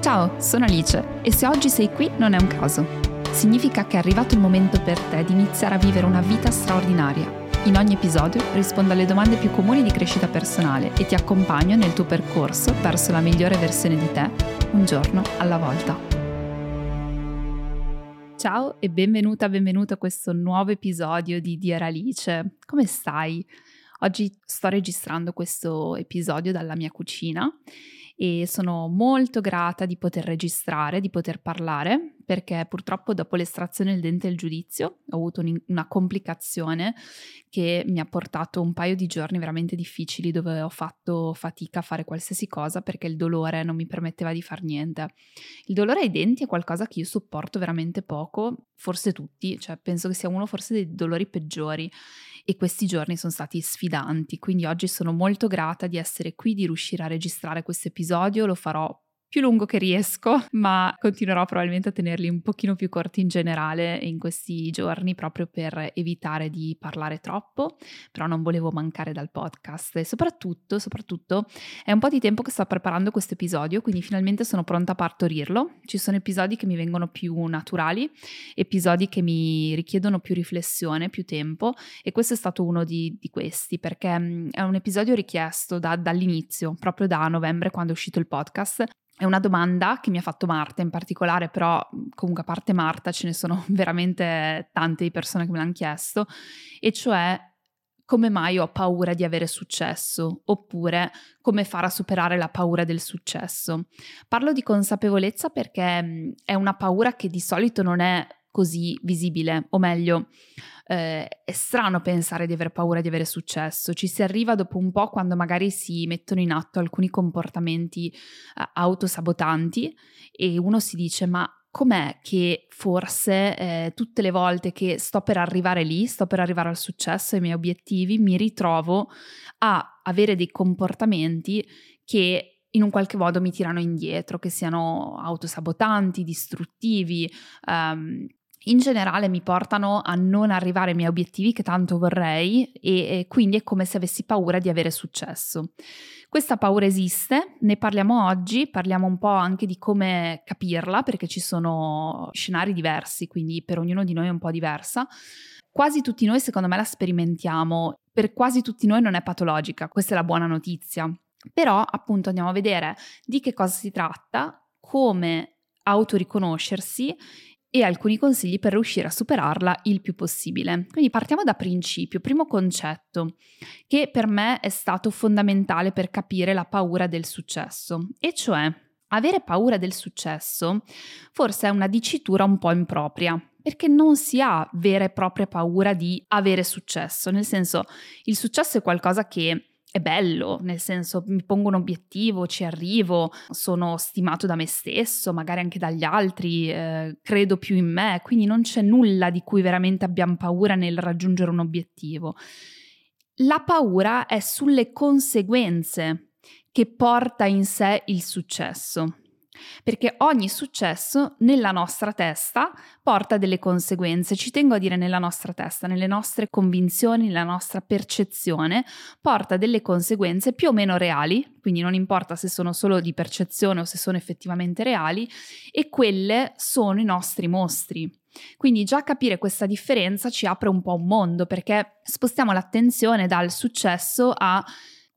Ciao, sono Alice e se oggi sei qui non è un caso. Significa che è arrivato il momento per te di iniziare a vivere una vita straordinaria. In ogni episodio rispondo alle domande più comuni di crescita personale e ti accompagno nel tuo percorso verso la migliore versione di te, un giorno alla volta. Ciao e benvenuta, benvenuto a questo nuovo episodio di Dear Alice. Come stai? Oggi sto registrando questo episodio dalla mia cucina e sono molto grata di poter registrare, di poter parlare, perché purtroppo dopo l'estrazione del dente e il giudizio ho avuto un, una complicazione che mi ha portato un paio di giorni veramente difficili dove ho fatto fatica a fare qualsiasi cosa perché il dolore non mi permetteva di fare niente. Il dolore ai denti è qualcosa che io sopporto veramente poco, forse tutti, cioè penso che sia uno forse dei dolori peggiori e questi giorni sono stati sfidanti, quindi oggi sono molto grata di essere qui, di riuscire a registrare questo episodio, lo farò più lungo che riesco, ma continuerò probabilmente a tenerli un pochino più corti in generale in questi giorni proprio per evitare di parlare troppo, però non volevo mancare dal podcast e soprattutto, soprattutto è un po' di tempo che sto preparando questo episodio, quindi finalmente sono pronta a partorirlo. Ci sono episodi che mi vengono più naturali, episodi che mi richiedono più riflessione, più tempo e questo è stato uno di, di questi perché mm, è un episodio richiesto da, dall'inizio, proprio da novembre quando è uscito il podcast è una domanda che mi ha fatto Marta in particolare, però comunque a parte Marta ce ne sono veramente tante di persone che me l'hanno chiesto, e cioè come mai ho paura di avere successo oppure come fare a superare la paura del successo. Parlo di consapevolezza perché è una paura che di solito non è così visibile, o meglio, eh, è strano pensare di aver paura di avere successo, ci si arriva dopo un po' quando magari si mettono in atto alcuni comportamenti eh, autosabotanti e uno si dice ma com'è che forse eh, tutte le volte che sto per arrivare lì, sto per arrivare al successo, ai miei obiettivi, mi ritrovo a avere dei comportamenti che in un qualche modo mi tirano indietro, che siano autosabotanti, distruttivi, um, in generale mi portano a non arrivare ai miei obiettivi che tanto vorrei e, e, quindi è come se avessi paura di avere successo. Questa paura esiste, ne parliamo oggi, parliamo un po' anche di come capirla perché ci sono scenari diversi, quindi per ognuno di noi è un po' diversa. Quasi tutti noi secondo me la sperimentiamo, per quasi tutti noi non è patologica, questa è la buona notizia. Però appunto andiamo a vedere di che cosa si tratta, come autoriconoscersi e alcuni consigli per riuscire a superarla il più possibile. Quindi partiamo da principio, primo concetto che per me è stato fondamentale per capire la paura del successo, e cioè avere paura del successo forse è una dicitura un po' impropria, perché non si ha vera e propria paura di avere successo, nel senso il successo è qualcosa che è bello, nel senso mi pongo un obiettivo, ci arrivo, sono stimato da me stesso, magari anche dagli altri, eh, credo più in me, quindi non c'è nulla di cui veramente abbiamo paura nel raggiungere un obiettivo. La paura è sulle conseguenze che porta in sé il successo perché ogni successo nella nostra testa porta delle conseguenze. Ci tengo a dire nella nostra testa, nelle nostre convinzioni, nella nostra percezione, porta delle conseguenze più o meno reali, quindi non importa se sono solo di percezione o se sono effettivamente reali, e quelle sono i nostri mostri. Quindi già capire questa differenza ci apre un po' un mondo perché spostiamo l'attenzione dal successo a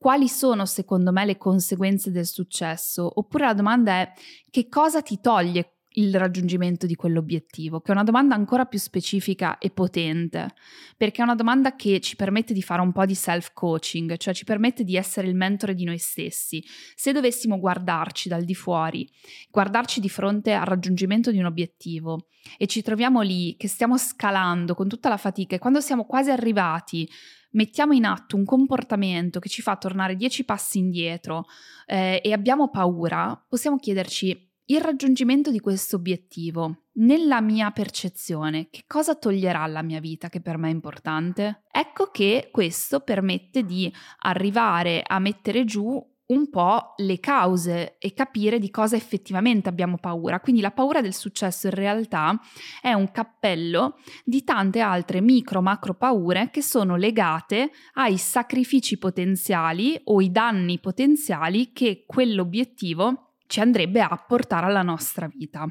quali sono secondo me le conseguenze del successo? Oppure la domanda è che cosa ti toglie il raggiungimento di quell'obiettivo, che è una domanda ancora più specifica e potente, perché è una domanda che ci permette di fare un po' di self-coaching, cioè ci permette di essere il mentore di noi stessi. Se dovessimo guardarci dal di fuori, guardarci di fronte al raggiungimento di un obiettivo e ci troviamo lì che stiamo scalando con tutta la fatica e quando siamo quasi arrivati mettiamo in atto un comportamento che ci fa tornare dieci passi indietro eh, e abbiamo paura, possiamo chiederci il raggiungimento di questo obiettivo, nella mia percezione, che cosa toglierà alla mia vita che per me è importante? Ecco che questo permette di arrivare a mettere giù un po' le cause e capire di cosa effettivamente abbiamo paura. Quindi la paura del successo in realtà è un cappello di tante altre micro macro paure che sono legate ai sacrifici potenziali o i danni potenziali che quell'obiettivo ci andrebbe a portare alla nostra vita.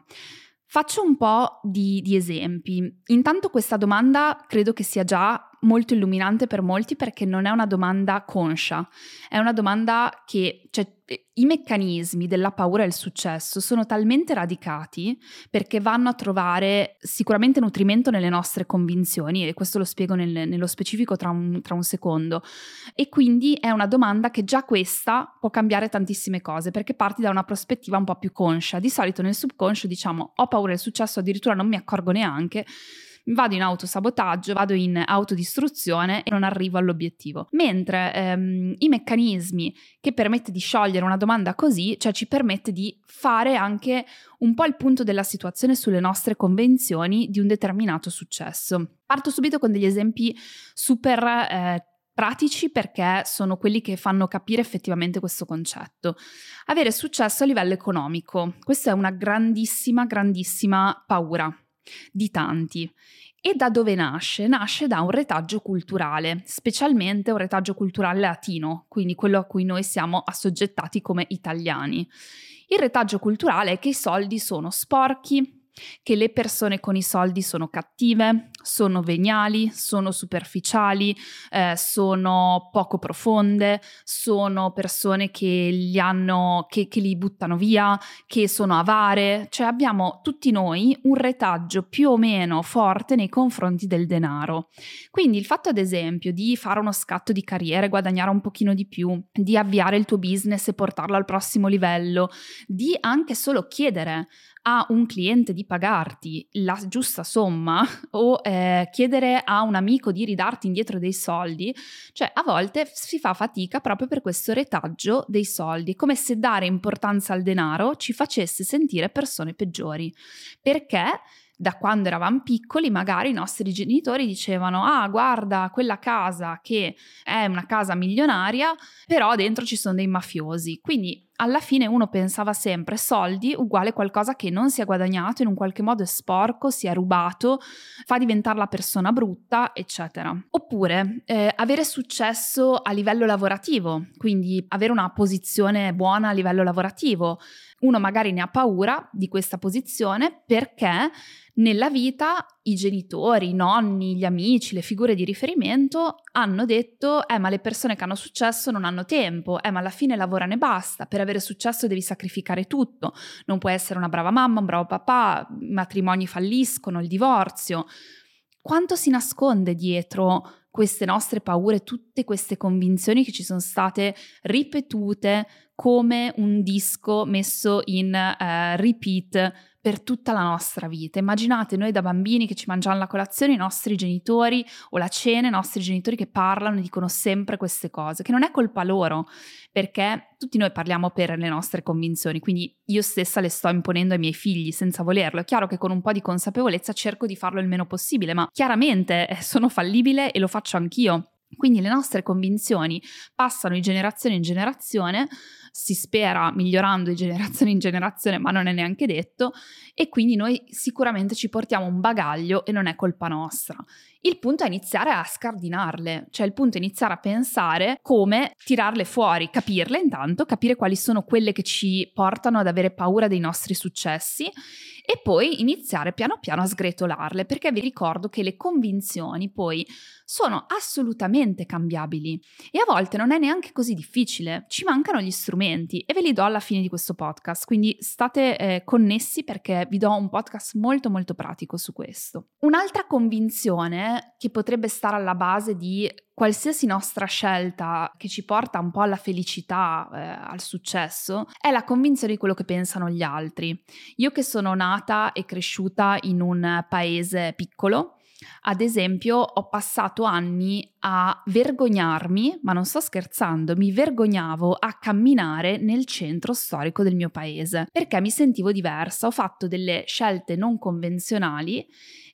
Faccio un po' di, di, esempi. Intanto questa domanda credo che sia già molto illuminante per molti perché non è una domanda conscia, è una domanda che, cioè, i meccanismi della paura e del successo sono talmente radicati perché vanno a trovare sicuramente nutrimento nelle nostre convinzioni e questo lo spiego nel, nello specifico tra un, tra un secondo e quindi è una domanda che già questa può cambiare tantissime cose perché parti da una prospettiva un po' più conscia. Di solito nel subconscio diciamo ho paura del successo, addirittura non mi accorgo neanche vado in autosabotaggio, vado in autodistruzione e non arrivo all'obiettivo. Mentre ehm, i meccanismi che permette di sciogliere una domanda così, cioè ci permette di fare anche un po' il punto della situazione sulle nostre convenzioni di un determinato successo. Parto subito con degli esempi super eh, pratici perché sono quelli che fanno capire effettivamente questo concetto. Avere successo a livello economico, questa è una grandissima, grandissima paura di tanti. E da dove nasce? Nasce da un retaggio culturale, specialmente un retaggio culturale latino, quindi quello a cui noi siamo assoggettati come italiani. Il retaggio culturale è che i soldi sono sporchi, che le persone con i soldi sono cattive, sono veniali, sono superficiali, eh, sono poco profonde, sono persone che li, hanno, che, che li buttano via, che sono avare, cioè abbiamo tutti noi un retaggio più o meno forte nei confronti del denaro. Quindi il fatto ad esempio di fare uno scatto di carriera, guadagnare un pochino di più, di avviare il tuo business e portarlo al prossimo livello, di anche solo chiedere a un cliente di pagarti la giusta somma o eh, chiedere a un amico di ridarti indietro dei soldi, cioè a volte si fa fatica proprio per questo retaggio dei soldi, come se dare importanza al denaro ci facesse sentire persone peggiori. Perché? Da quando eravamo piccoli, magari i nostri genitori dicevano: Ah, guarda, quella casa che è una casa milionaria, però dentro ci sono dei mafiosi. Quindi alla fine uno pensava sempre soldi uguale qualcosa che non si è guadagnato, in un qualche modo è sporco, si è rubato, fa diventare la persona brutta, eccetera. Oppure eh, avere successo a livello lavorativo, quindi avere una posizione buona a livello lavorativo. Uno magari ne ha paura di questa posizione perché nella vita i genitori, i nonni, gli amici, le figure di riferimento hanno detto eh ma le persone che hanno successo non hanno tempo, eh ma alla fine lavorano e basta, per avere successo devi sacrificare tutto, non puoi essere una brava mamma, un bravo papà, i matrimoni falliscono, il divorzio. Quanto si nasconde dietro queste nostre paure, tutte queste convinzioni che ci sono state ripetute come un disco messo in uh, repeat per tutta la nostra vita. Immaginate noi da bambini che ci mangiamo la colazione, i nostri genitori o la cena, i nostri genitori che parlano e dicono sempre queste cose, che non è colpa loro, perché tutti noi parliamo per le nostre convinzioni, quindi io stessa le sto imponendo ai miei figli senza volerlo. È chiaro che con un po' di consapevolezza cerco di farlo il meno possibile, ma chiaramente eh, sono fallibile e lo faccio anch'io. Quindi le nostre convinzioni passano di generazione in generazione si spera migliorando di generazione in generazione, ma non è neanche detto, e quindi noi sicuramente ci portiamo un bagaglio e non è colpa nostra. Il punto è iniziare a scardinarle, cioè il punto è iniziare a pensare come tirarle fuori, capirle intanto, capire quali sono quelle che ci portano ad avere paura dei nostri successi e poi iniziare piano piano a sgretolarle, perché vi ricordo che le convinzioni poi sono assolutamente cambiabili e a volte non è neanche così difficile, ci mancano gli strumenti e ve li do alla fine di questo podcast, quindi state eh, connessi perché vi do un podcast molto molto pratico su questo. Un'altra convinzione che potrebbe stare alla base di qualsiasi nostra scelta che ci porta un po' alla felicità, eh, al successo, è la convinzione di quello che pensano gli altri. Io che sono nata e cresciuta in un paese piccolo, ad esempio, ho passato anni a vergognarmi, ma non sto scherzando, mi vergognavo a camminare nel centro storico del mio paese perché mi sentivo diversa, ho fatto delle scelte non convenzionali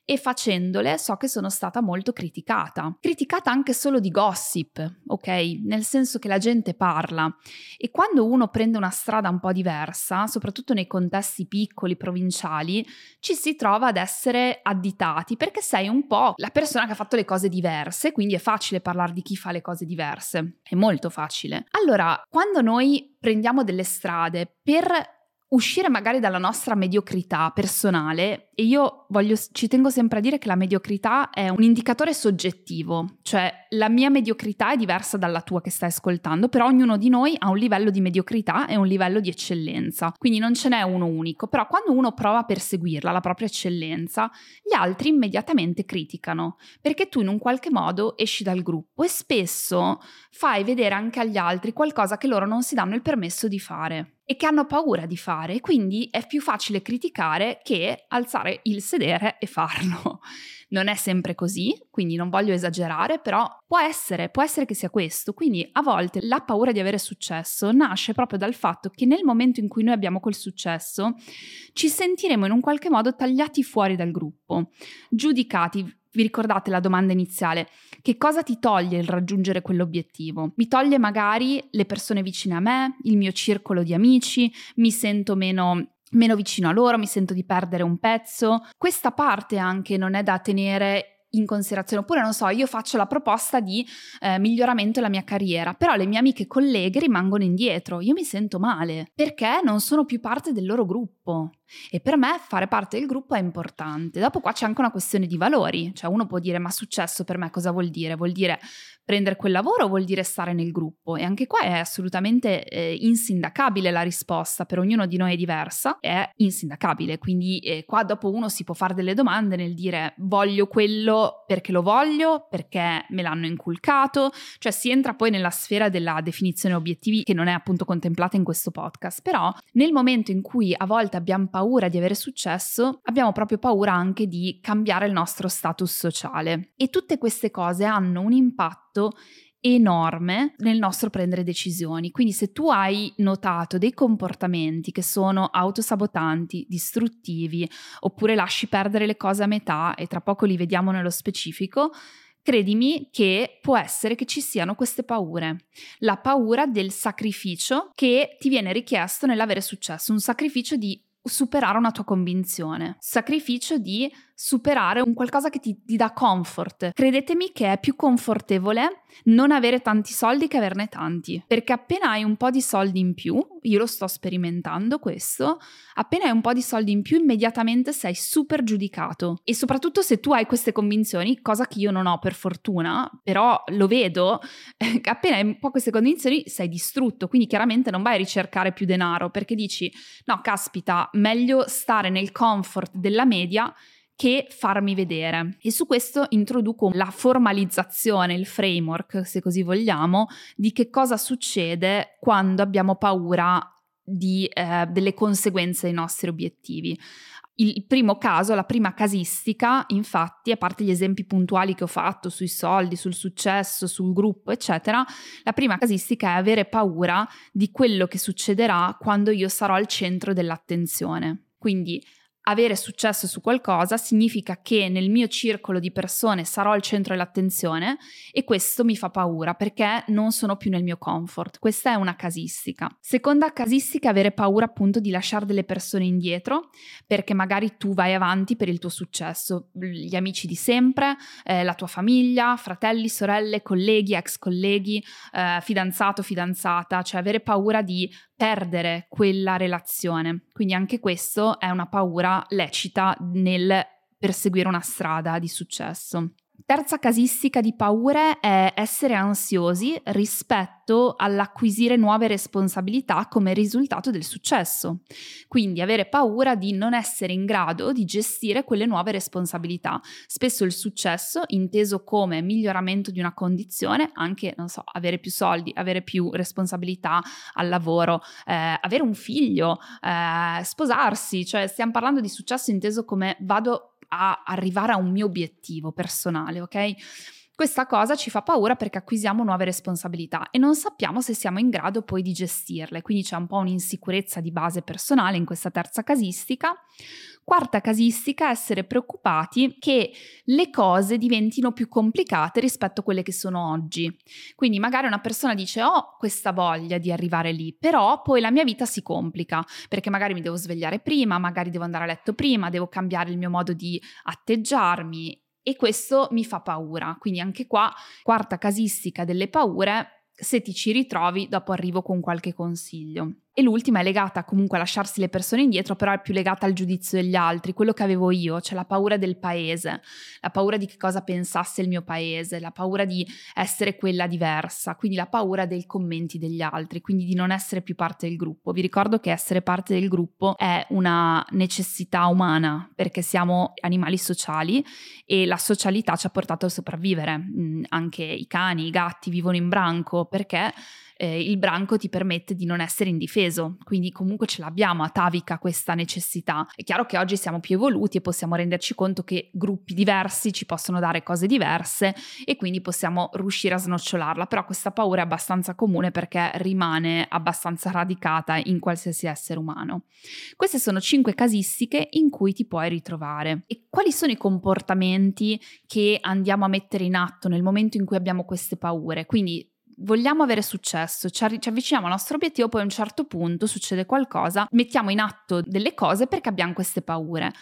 e facendole so che sono stata molto criticata. Criticata anche solo di gossip, ok? Nel senso che la gente parla e quando uno prende una strada un po' diversa, soprattutto nei contesti piccoli, provinciali, ci si trova ad essere additati perché sei un po' la persona che ha fatto le cose diverse, quindi è facile parlare di chi fa le cose diverse, è molto facile. Allora, quando noi prendiamo delle strade per uscire magari dalla nostra mediocrità personale e io voglio, ci tengo sempre a dire che la mediocrità è un indicatore soggettivo, cioè la mia mediocrità è diversa dalla tua che stai ascoltando, però ognuno di noi ha un livello di mediocrità e un livello di eccellenza, quindi non ce n'è uno unico, però quando uno prova a perseguirla, la propria eccellenza, gli altri immediatamente criticano, perché tu in un qualche modo esci dal gruppo e spesso fai vedere anche agli altri qualcosa che loro non si danno il permesso di fare e che hanno paura di fare, quindi è più facile criticare che alzare il sedere e farlo. Non è sempre così, quindi non voglio esagerare, però può essere, può essere che sia questo. Quindi a volte la paura di avere successo nasce proprio dal fatto che nel momento in cui noi abbiamo quel successo ci sentiremo in un qualche modo tagliati fuori dal gruppo, giudicati, vi ricordate la domanda iniziale? Che cosa ti toglie il raggiungere quell'obiettivo? Mi toglie magari le persone vicine a me, il mio circolo di amici, mi sento meno meno vicino a loro, mi sento di perdere un pezzo. Questa parte anche non è da tenere in considerazione. Oppure, non so, io faccio la proposta di eh, miglioramento della mia carriera, però le mie amiche colleghe rimangono indietro. Io mi sento male perché non sono più parte del loro gruppo. E per me fare parte del gruppo è importante. Dopo qua c'è anche una questione di valori, cioè uno può dire ma successo per me cosa vuol dire? Vuol dire prendere quel lavoro o vuol dire stare nel gruppo? E anche qua è assolutamente eh, insindacabile la risposta, per ognuno di noi è diversa, è insindacabile, quindi eh, qua dopo uno si può fare delle domande nel dire voglio quello perché lo voglio, perché me l'hanno inculcato, cioè si entra poi nella sfera della definizione obiettivi che non è appunto contemplata in questo podcast, però nel momento in cui a volte abbiamo paura paura di avere successo, abbiamo proprio paura anche di cambiare il nostro status sociale. E tutte queste cose hanno un impatto enorme nel nostro prendere decisioni. Quindi se tu hai notato dei comportamenti che sono autosabotanti, distruttivi, oppure lasci perdere le cose a metà e tra poco li vediamo nello specifico, credimi che può essere che ci siano queste paure. La paura del sacrificio che ti viene richiesto nell'avere successo, un sacrificio di superare una tua convinzione, sacrificio di superare un qualcosa che ti, ti, dà comfort. Credetemi che è più confortevole non avere tanti soldi che averne tanti, perché appena hai un po' di soldi in più, io lo sto sperimentando questo, appena hai un po' di soldi in più immediatamente sei super giudicato e soprattutto se tu hai queste convinzioni, cosa che io non ho per fortuna, però lo vedo, appena hai un po' queste convinzioni sei distrutto, quindi chiaramente non vai a ricercare più denaro perché dici no, caspita, meglio stare nel comfort della media che farmi vedere. E su questo introduco la formalizzazione, il framework, se così vogliamo, di che cosa succede quando abbiamo paura di, eh, delle conseguenze dei nostri obiettivi. Il primo caso, la prima casistica, infatti, a parte gli esempi puntuali che ho fatto sui soldi, sul successo, sul gruppo, eccetera, la prima casistica è avere paura di quello che succederà quando io sarò al centro dell'attenzione. Quindi avere successo su qualcosa significa che nel mio circolo di persone sarò al centro dell'attenzione e questo mi fa paura perché non sono più nel mio comfort. Questa è una casistica. Seconda casistica, avere paura appunto di lasciare delle persone indietro perché magari tu vai avanti per il tuo successo, gli amici di sempre, eh, la tua famiglia, fratelli, sorelle, colleghi, ex colleghi, eh, fidanzato, fidanzata, cioè avere paura di perdere quella relazione. Quindi anche questo è una paura lecita nel perseguire una strada di successo. Terza casistica di paure è essere ansiosi rispetto all'acquisire nuove responsabilità come risultato del successo. Quindi avere paura di non essere in grado di gestire quelle nuove responsabilità. Spesso il successo, inteso come miglioramento di una condizione, anche, non so, avere più soldi, avere più responsabilità al lavoro, eh, avere un figlio, eh, sposarsi, cioè stiamo parlando di successo inteso come vado a arrivare a un mio obiettivo personale, ok? Questa cosa ci fa paura perché acquisiamo nuove responsabilità e non sappiamo se siamo in grado poi di gestirle, quindi c'è un po' un'insicurezza di base personale in questa terza casistica. Quarta casistica, essere preoccupati che le cose diventino più complicate rispetto a quelle che sono oggi. Quindi magari una persona dice ho questa voglia di arrivare lì, però poi la mia vita si complica perché magari mi devo svegliare prima, magari devo andare a letto prima, devo cambiare il mio modo di atteggiarmi e questo mi fa paura. Quindi anche qua, quarta casistica delle paure, se ti ci ritrovi, dopo arrivo con qualche consiglio. E l'ultima è legata comunque a lasciarsi le persone indietro, però è più legata al giudizio degli altri, quello che avevo io, cioè la paura del paese, la paura di che cosa pensasse il mio paese, la paura di essere quella diversa, quindi la paura dei commenti degli altri, quindi di non essere più parte del gruppo. Vi ricordo che essere parte del gruppo è una necessità umana perché siamo animali sociali e la socialità ci ha portato a sopravvivere. Mm, anche i cani, i gatti vivono in branco perché eh, il branco ti permette di non essere indifeso, quindi comunque ce l'abbiamo, atavica questa necessità. È chiaro che oggi siamo più evoluti e possiamo renderci conto che gruppi diversi ci possono dare cose diverse e quindi possiamo riuscire a snocciolarla, però questa paura è abbastanza comune perché rimane abbastanza radicata in qualsiasi essere umano. Queste sono cinque casistiche in cui ti puoi ritrovare. E quali sono i comportamenti che andiamo a mettere in atto nel momento in cui abbiamo queste paure? Quindi vogliamo avere successo, ci, ci, avviciniamo al nostro obiettivo, poi a un certo punto succede qualcosa, mettiamo in atto delle cose perché abbiamo queste paure.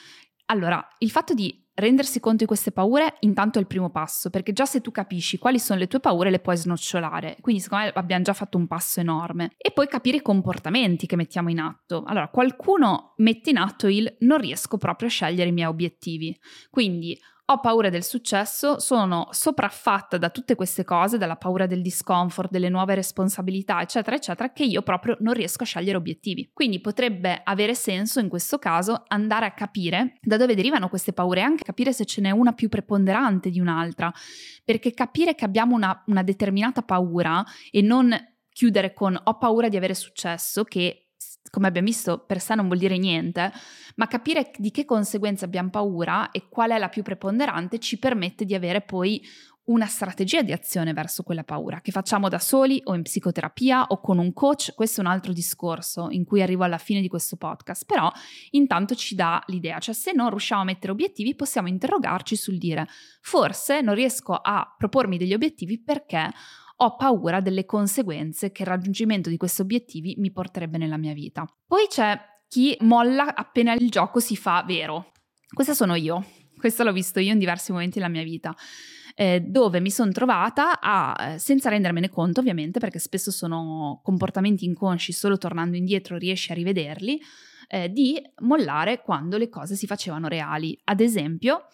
Allora, il fatto di rendersi conto di queste paure intanto è il primo passo, perché già se tu capisci quali sono le tue paure le puoi snocciolare. Quindi secondo me abbiamo già fatto un passo enorme. E poi capire i comportamenti che mettiamo in atto. Allora, qualcuno mette in atto il non riesco proprio a scegliere i miei obiettivi. Quindi ho paura del successo, sono sopraffatta da tutte queste cose, dalla paura del discomfort, delle nuove responsabilità, eccetera, eccetera, che io proprio non riesco a scegliere obiettivi. Quindi potrebbe avere senso in questo caso andare a capire da dove derivano queste paure anche capire se ce n'è una più preponderante di un'altra, perché capire che abbiamo una, una determinata paura e non chiudere con ho paura di avere successo, che come abbiamo visto, per sé non vuol dire niente, ma capire di che conseguenze abbiamo paura e qual è la più preponderante ci permette di avere poi una strategia di azione verso quella paura, che facciamo da soli o in psicoterapia o con un coach, questo è un altro discorso in cui arrivo alla fine di questo podcast, però intanto ci dà l'idea, cioè se non riusciamo a mettere obiettivi possiamo interrogarci sul dire forse non riesco a propormi degli obiettivi perché ho paura delle conseguenze che il raggiungimento di questi obiettivi mi porterebbe nella mia vita. Poi c'è chi molla appena il gioco si fa vero. Questa sono io, questo l'ho visto io in diversi momenti della mia vita. Eh, dove mi sono trovata a, eh, senza rendermene conto ovviamente, perché spesso sono comportamenti inconsci, solo tornando indietro riesci a rivederli, eh, di mollare quando le cose si facevano reali. Ad esempio,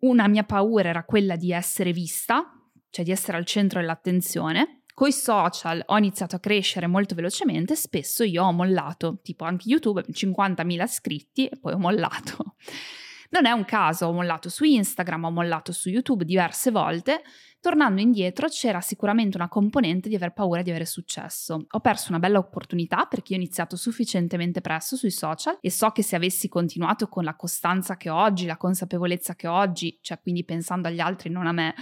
una mia paura era quella di essere vista, cioè di essere al centro dell'attenzione. Con i social ho iniziato a crescere molto velocemente, spesso io ho mollato, tipo anche YouTube, 50.000 iscritti e poi ho mollato. Non è un caso, ho mollato su Instagram, ho mollato su YouTube diverse volte. Tornando indietro c'era sicuramente una componente di aver paura di avere successo. Ho perso una bella opportunità perché ho iniziato sufficientemente presto sui social e so che se avessi continuato con la costanza che ho oggi, la consapevolezza che ho oggi, cioè quindi pensando agli altri, non a me,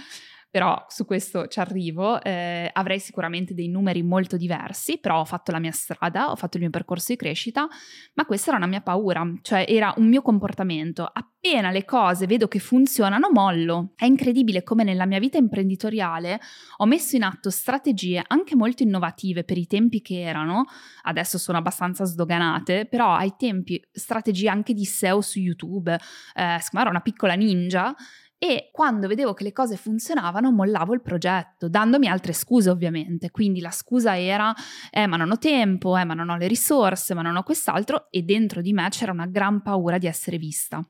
però su questo ci arrivo, eh, avrei sicuramente dei numeri molto diversi, però ho fatto la mia strada, ho fatto il mio percorso di crescita, ma questa era una mia paura, cioè era un mio comportamento. Appena le cose vedo che funzionano, mollo. È incredibile come nella mia vita imprenditoriale ho messo in atto strategie anche molto innovative per i tempi che erano, adesso sono abbastanza sdoganate, però ai tempi strategie anche di SEO su YouTube, eh, era una piccola ninja, e quando vedevo che le cose funzionavano mollavo il progetto, dandomi altre scuse ovviamente. Quindi la scusa era, eh ma non ho tempo, eh ma non ho le risorse, ma non ho quest'altro e dentro di me c'era una gran paura di essere vista.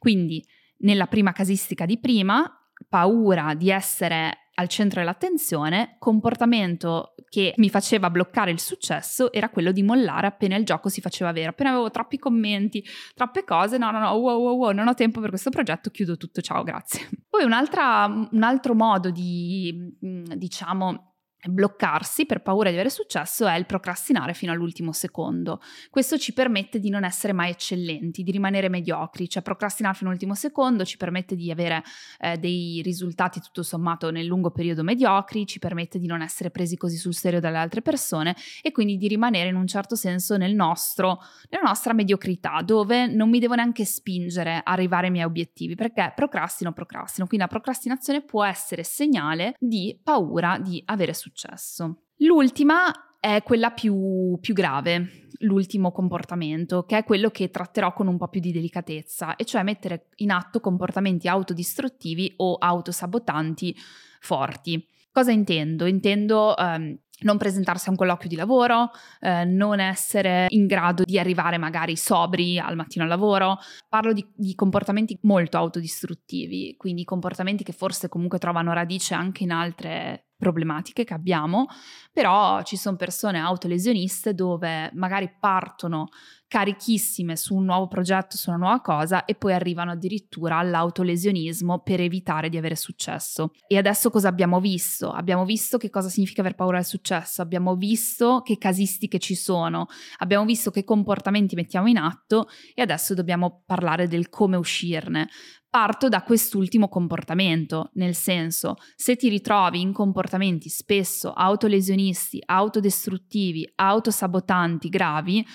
Quindi nella prima casistica di prima, paura di essere al centro dell'attenzione, comportamento che mi faceva bloccare il successo era quello di mollare appena il gioco si faceva vero. Appena avevo troppi commenti, troppe cose, no, no, no, wow, wow, wow, non ho tempo per questo progetto, chiudo tutto, ciao, grazie. Poi un altro modo di, diciamo, bloccarsi per paura di avere successo è il procrastinare fino all'ultimo secondo. Questo ci permette di non essere mai eccellenti, di rimanere mediocri, cioè procrastinare fino all'ultimo secondo ci permette di avere eh, dei risultati tutto sommato nel lungo periodo mediocri, ci permette di non essere presi così sul serio dalle altre persone e quindi di rimanere in un certo senso nel nostro, nella nostra mediocrità, dove non mi devo neanche spingere a arrivare ai miei obiettivi, perché procrastino, procrastino. Quindi la procrastinazione può essere segnale di paura di avere successo successo. L'ultima è quella più, più grave, l'ultimo comportamento, che è quello che tratterò con un po' più di delicatezza, e cioè mettere in atto comportamenti autodistruttivi o autosabotanti forti. Cosa intendo? Intendo um, non presentarsi a un colloquio di lavoro, eh, non essere in grado di arrivare magari sobri al mattino al lavoro. Parlo di, di, comportamenti molto autodistruttivi, quindi comportamenti che forse comunque trovano radice anche in altre problematiche che abbiamo, però ci sono persone autolesioniste dove magari partono carichissime su un nuovo progetto, su una nuova cosa e poi arrivano addirittura all'autolesionismo per evitare di avere successo. E adesso cosa abbiamo visto? Abbiamo visto che cosa significa aver paura del successo, abbiamo visto che casistiche ci sono, abbiamo visto che comportamenti mettiamo in atto e adesso dobbiamo parlare del come uscirne parto da quest'ultimo comportamento, nel senso, se ti ritrovi in comportamenti spesso autolesionisti, autodistruttivi, autosabotanti gravi,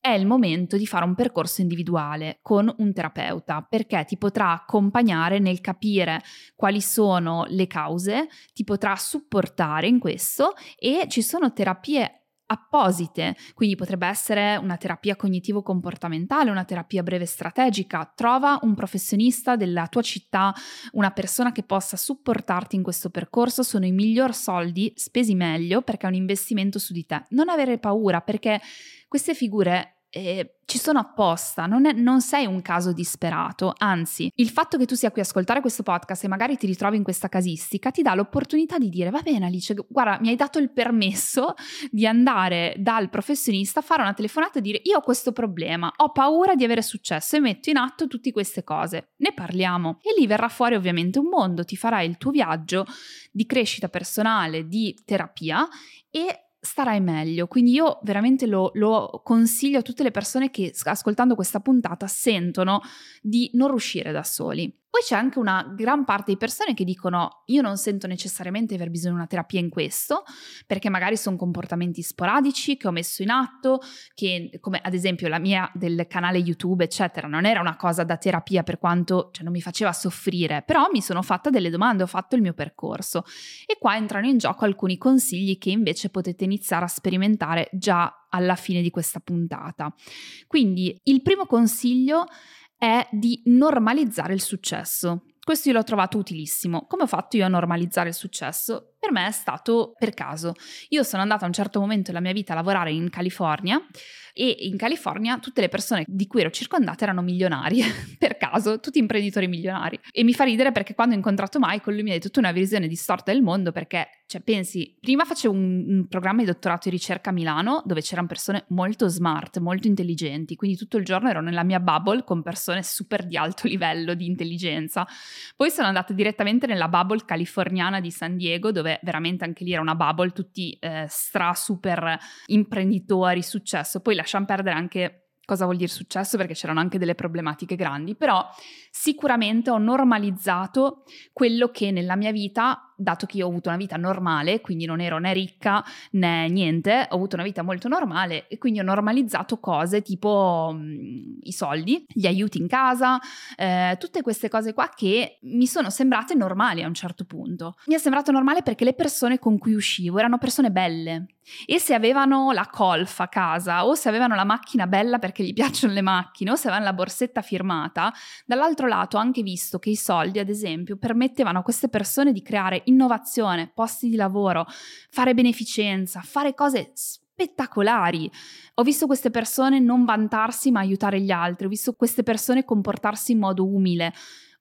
è il momento di fare un percorso individuale con un terapeuta perché ti potrà accompagnare nel capire quali sono le cause, ti potrà supportare in questo e ci sono terapie apposite, quindi potrebbe essere una terapia cognitivo-comportamentale, una terapia breve strategica. Trova un professionista della tua città, una persona che possa supportarti in questo percorso, sono i miglior soldi spesi meglio perché è un investimento su di te. Non avere paura perché queste figure eh, ci sono apposta, non, è, non, sei un caso disperato, anzi, il fatto che tu sia qui a ascoltare questo podcast e magari ti ritrovi in questa casistica ti dà l'opportunità di dire, va bene Alice, guarda, mi hai dato il permesso di andare dal professionista a fare una telefonata e dire, io ho questo problema, ho paura di avere successo e metto in atto tutte queste cose, ne parliamo. E lì verrà fuori ovviamente un mondo, ti farai il tuo viaggio di crescita personale, di terapia e starai meglio. Quindi io veramente lo, lo, consiglio a tutte le persone che ascoltando questa puntata sentono di non riuscire da soli. Poi c'è anche una gran parte di persone che dicono io non sento necessariamente aver bisogno di una terapia in questo, perché magari sono comportamenti sporadici che ho messo in atto, che come ad esempio la mia del canale YouTube, eccetera, non era una cosa da terapia per quanto cioè, non mi faceva soffrire, però mi sono fatta delle domande, ho fatto il mio percorso. E qua entrano in gioco alcuni consigli che invece potete iniziare a sperimentare già alla fine di questa puntata. Quindi il primo consiglio è di normalizzare il successo. Questo io l'ho trovato utilissimo. Come ho fatto io a normalizzare il successo? Per me è stato per caso. Io sono andata a un certo momento della mia vita a lavorare in California e in California tutte le persone di cui ero circondata erano milionarie, per caso, tutti imprenditori milionari. E mi fa ridere perché quando ho incontrato Michael lui mi ha detto tu hai una visione distorta del mondo perché, cioè pensi, prima facevo un, un programma di dottorato di ricerca a Milano dove c'erano persone molto smart, molto intelligenti, quindi tutto il giorno ero nella mia bubble con persone super di alto livello di intelligenza. Poi sono andata direttamente nella bubble californiana di San Diego dove veramente anche lì era una bubble, tutti eh, stra super imprenditori, successo. Poi la lasciamo perdere anche cosa vuol dire successo perché c'erano anche delle problematiche grandi, però sicuramente ho normalizzato quello che nella mia vita dato che io ho avuto una vita normale, quindi non ero né ricca né niente, ho avuto una vita molto normale e quindi ho normalizzato cose tipo mh, mm, i soldi, gli aiuti in casa, eh, tutte queste cose qua che mi sono sembrate normali a un certo punto. Mi è sembrato normale perché le persone con cui uscivo erano persone belle e se avevano la colfa a casa o se avevano la macchina bella perché gli piacciono le macchine o se avevano la borsetta firmata, dall'altro lato ho anche visto che i soldi, ad esempio, permettevano a queste persone di creare innovazione, posti di lavoro, fare beneficenza, fare cose spettacolari. Ho visto queste persone non vantarsi ma aiutare gli altri, ho visto queste persone comportarsi in modo umile.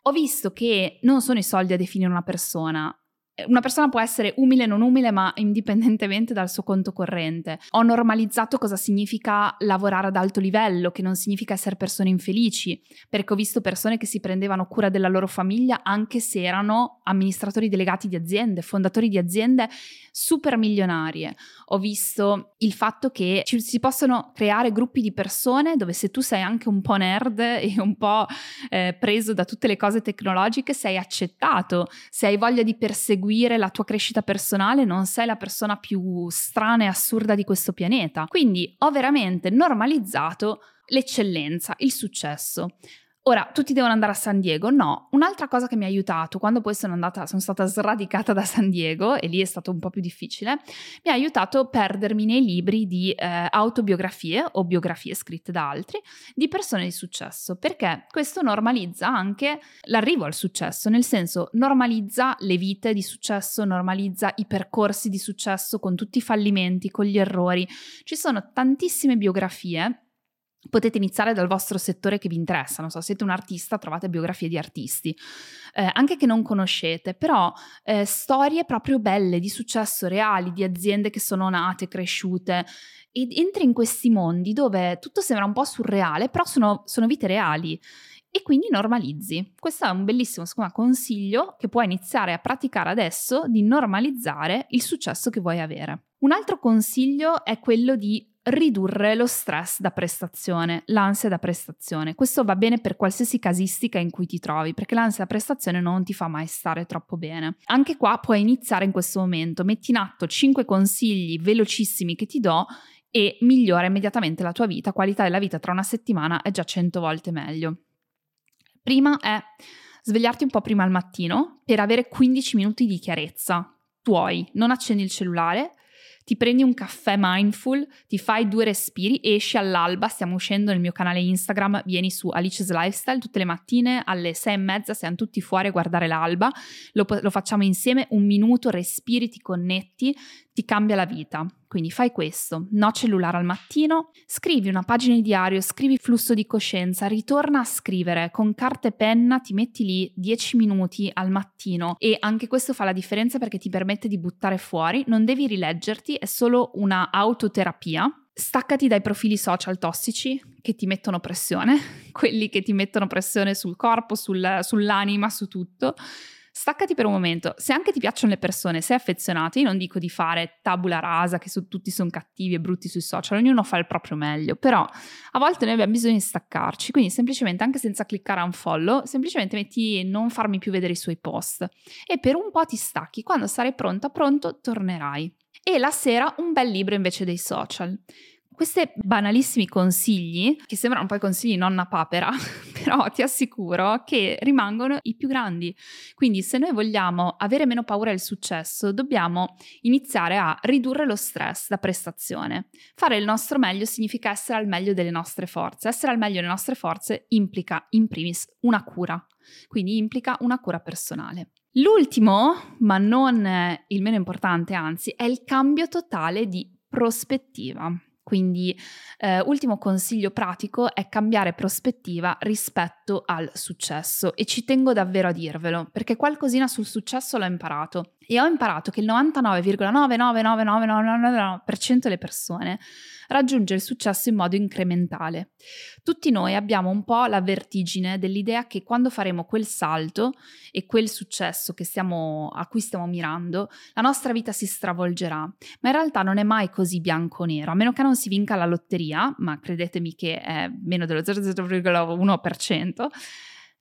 Ho visto che non sono i soldi a definire una persona, una persona può essere umile o non umile, ma indipendentemente dal suo conto corrente. Ho normalizzato cosa significa lavorare ad alto livello, che non significa essere persone infelici, perché ho visto persone che si prendevano cura della loro famiglia anche se erano amministratori delegati di aziende, fondatori di aziende super milionarie. Ho visto il fatto che ci si possono creare gruppi di persone dove se tu sei anche un po' nerd e un po' eh, preso da tutte le cose tecnologiche, sei accettato, se hai voglia di perseguire seguire la tua crescita personale, non sei la persona più strana e assurda di questo pianeta. Quindi ho veramente normalizzato l'eccellenza, il successo. Ora, tutti devono andare a San Diego? No. Un'altra cosa che mi ha aiutato quando poi sono andata, sono stata sradicata da San Diego, e lì è stato un po' più difficile, mi ha aiutato perdermi nei libri di eh, autobiografie o biografie scritte da altri di persone di successo, perché questo normalizza anche l'arrivo al successo, nel senso normalizza le vite di successo, normalizza i percorsi di successo con tutti i fallimenti, con gli errori. Ci sono tantissime biografie Potete iniziare dal vostro settore che vi interessa, non so, siete un artista, trovate biografie di artisti, eh, anche che non conoscete, però eh, storie proprio belle, di successo reali, di aziende che sono nate, cresciute, ed entri in questi mondi dove tutto sembra un po' surreale, però sono, sono vite reali e quindi normalizzi. Questo è un bellissimo me, consiglio che puoi iniziare a praticare adesso di normalizzare il successo che vuoi avere. Un altro consiglio è quello di ridurre lo stress da prestazione, l'ansia da prestazione. Questo va bene per qualsiasi casistica in cui ti trovi, perché l'ansia da prestazione non ti fa mai stare troppo bene. Anche qua puoi iniziare in questo momento, metti in atto 5 consigli velocissimi che ti do e migliora immediatamente la tua vita, qualità della vita tra una settimana è già 100 volte meglio. Prima è svegliarti un po' prima al mattino per avere 15 minuti di chiarezza tuoi, non accendi il cellulare, ti prendi un caffè mindful, ti fai due respiri, esci all'alba, stiamo uscendo nel mio canale Instagram, vieni su Alice's Lifestyle tutte le mattine alle sei e mezza, siamo tutti fuori a guardare l'alba, lo, lo facciamo insieme, un minuto, respiri, ti connetti, ti cambia la vita. Quindi fai questo, no cellulare al mattino, scrivi una pagina di diario, scrivi flusso di coscienza, ritorna a scrivere con carta e penna, ti metti lì 10 minuti al mattino e anche questo fa la differenza perché ti permette di buttare fuori, non devi rileggerti, è solo una autoterapia. Staccati dai profili social tossici che ti mettono pressione, quelli che ti mettono pressione sul corpo, sul, sull'anima, su tutto staccati per un momento. Se anche ti piacciono le persone, sei affezionato, io non dico di fare tabula rasa, che su, tutti sono cattivi e brutti sui social, ognuno fa il proprio meglio, però a volte noi abbiamo bisogno di staccarci, quindi semplicemente anche senza cliccare un follow, semplicemente metti non farmi più vedere i suoi post e per un po' ti stacchi, quando sarai pronta, pronto, tornerai. E la sera un bel libro invece dei social. Questi banalissimi consigli, che sembrano poi consigli nonna papera, però ti assicuro che rimangono i più grandi. Quindi se noi vogliamo avere meno paura del successo, dobbiamo iniziare a ridurre lo stress da prestazione. Fare il nostro meglio significa essere al meglio delle nostre forze. Essere al meglio delle nostre forze implica in primis una cura, quindi implica una cura personale. L'ultimo, ma non il meno importante, anzi, è il cambio totale di prospettiva. Quindi, eh, ultimo consiglio pratico è cambiare prospettiva rispetto al successo e ci tengo davvero a dirvelo perché qualcosina sul successo l'ho imparato e ho imparato che il 99,99999% delle persone raggiunge il successo in modo incrementale. Tutti noi abbiamo un po' la vertigine dell'idea che quando faremo quel salto e quel successo stiamo, a cui stiamo mirando, la nostra vita si stravolgerà. Ma in realtà non è mai così bianco-nero, a meno che non si vinca la lotteria, ma credetemi che è meno dello 0,1%.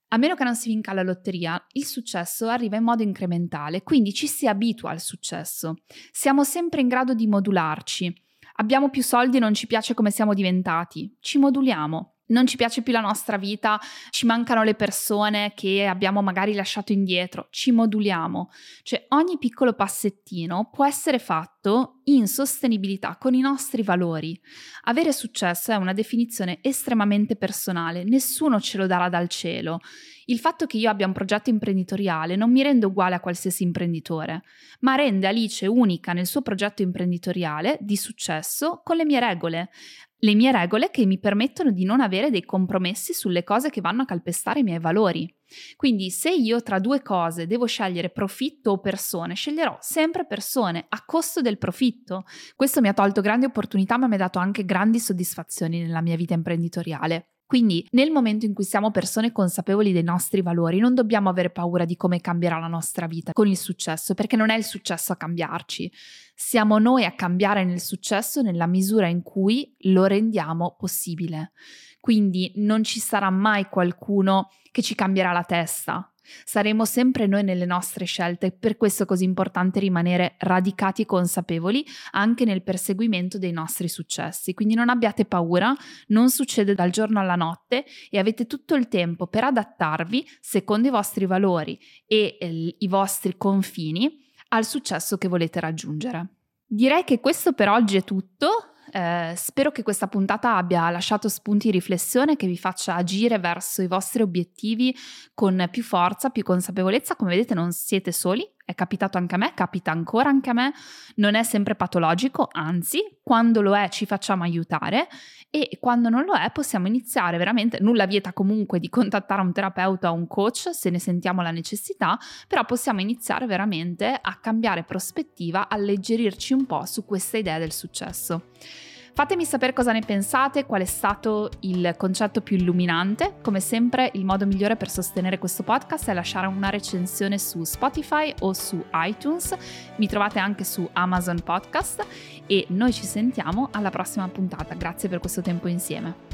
A meno che non si vinca la lotteria, il successo arriva in modo incrementale, quindi ci si abitua al successo. Siamo sempre in grado di modularci. Abbiamo più soldi e non ci piace come siamo diventati. Ci moduliamo non ci piace più la nostra vita, ci mancano le persone che abbiamo magari lasciato indietro, ci moduliamo. Cioè ogni piccolo passettino può essere fatto in sostenibilità con i nostri valori. Avere successo è una definizione estremamente personale, nessuno ce lo darà dal cielo. Il fatto che io abbia un progetto imprenditoriale non mi rende uguale a qualsiasi imprenditore, ma rende Alice unica nel suo progetto imprenditoriale di successo con le mie regole le mie regole che mi permettono di non avere dei compromessi sulle cose che vanno a calpestare i miei valori. Quindi se io tra due cose devo scegliere profitto o persone, sceglierò sempre persone a costo del profitto. Questo mi ha tolto grandi opportunità ma mi ha dato anche grandi soddisfazioni nella mia vita imprenditoriale. Quindi nel momento in cui siamo persone consapevoli dei nostri valori, non dobbiamo avere paura di come cambierà la nostra vita con il successo, perché non è il successo a cambiarci. Siamo noi a cambiare nel successo nella misura in cui lo rendiamo possibile. Quindi non ci sarà mai qualcuno che ci cambierà la testa. Saremo sempre noi nelle nostre scelte, per questo è così importante rimanere radicati e consapevoli anche nel perseguimento dei nostri successi. Quindi non abbiate paura, non succede dal giorno alla notte e avete tutto il tempo per adattarvi secondo i vostri valori e eh, i vostri confini al successo che volete raggiungere. Direi che questo per oggi è tutto. Eh, spero che questa puntata abbia lasciato spunti di riflessione che vi faccia agire verso i vostri obiettivi con più forza, più consapevolezza. Come vedete non siete soli, è capitato anche a me, capita ancora anche a me, non è sempre patologico, anzi, quando lo è ci facciamo aiutare e quando non lo è possiamo iniziare veramente, nulla vieta comunque di contattare un terapeuta o un coach se ne sentiamo la necessità, però possiamo iniziare veramente a cambiare prospettiva, alleggerirci un po' su questa idea del successo. Fatemi sapere cosa ne pensate, qual è stato il concetto più illuminante. Come sempre, il modo migliore per sostenere questo podcast è lasciare una recensione su Spotify o su iTunes. Mi trovate anche su Amazon Podcast e noi ci sentiamo alla prossima puntata. Grazie per questo tempo insieme.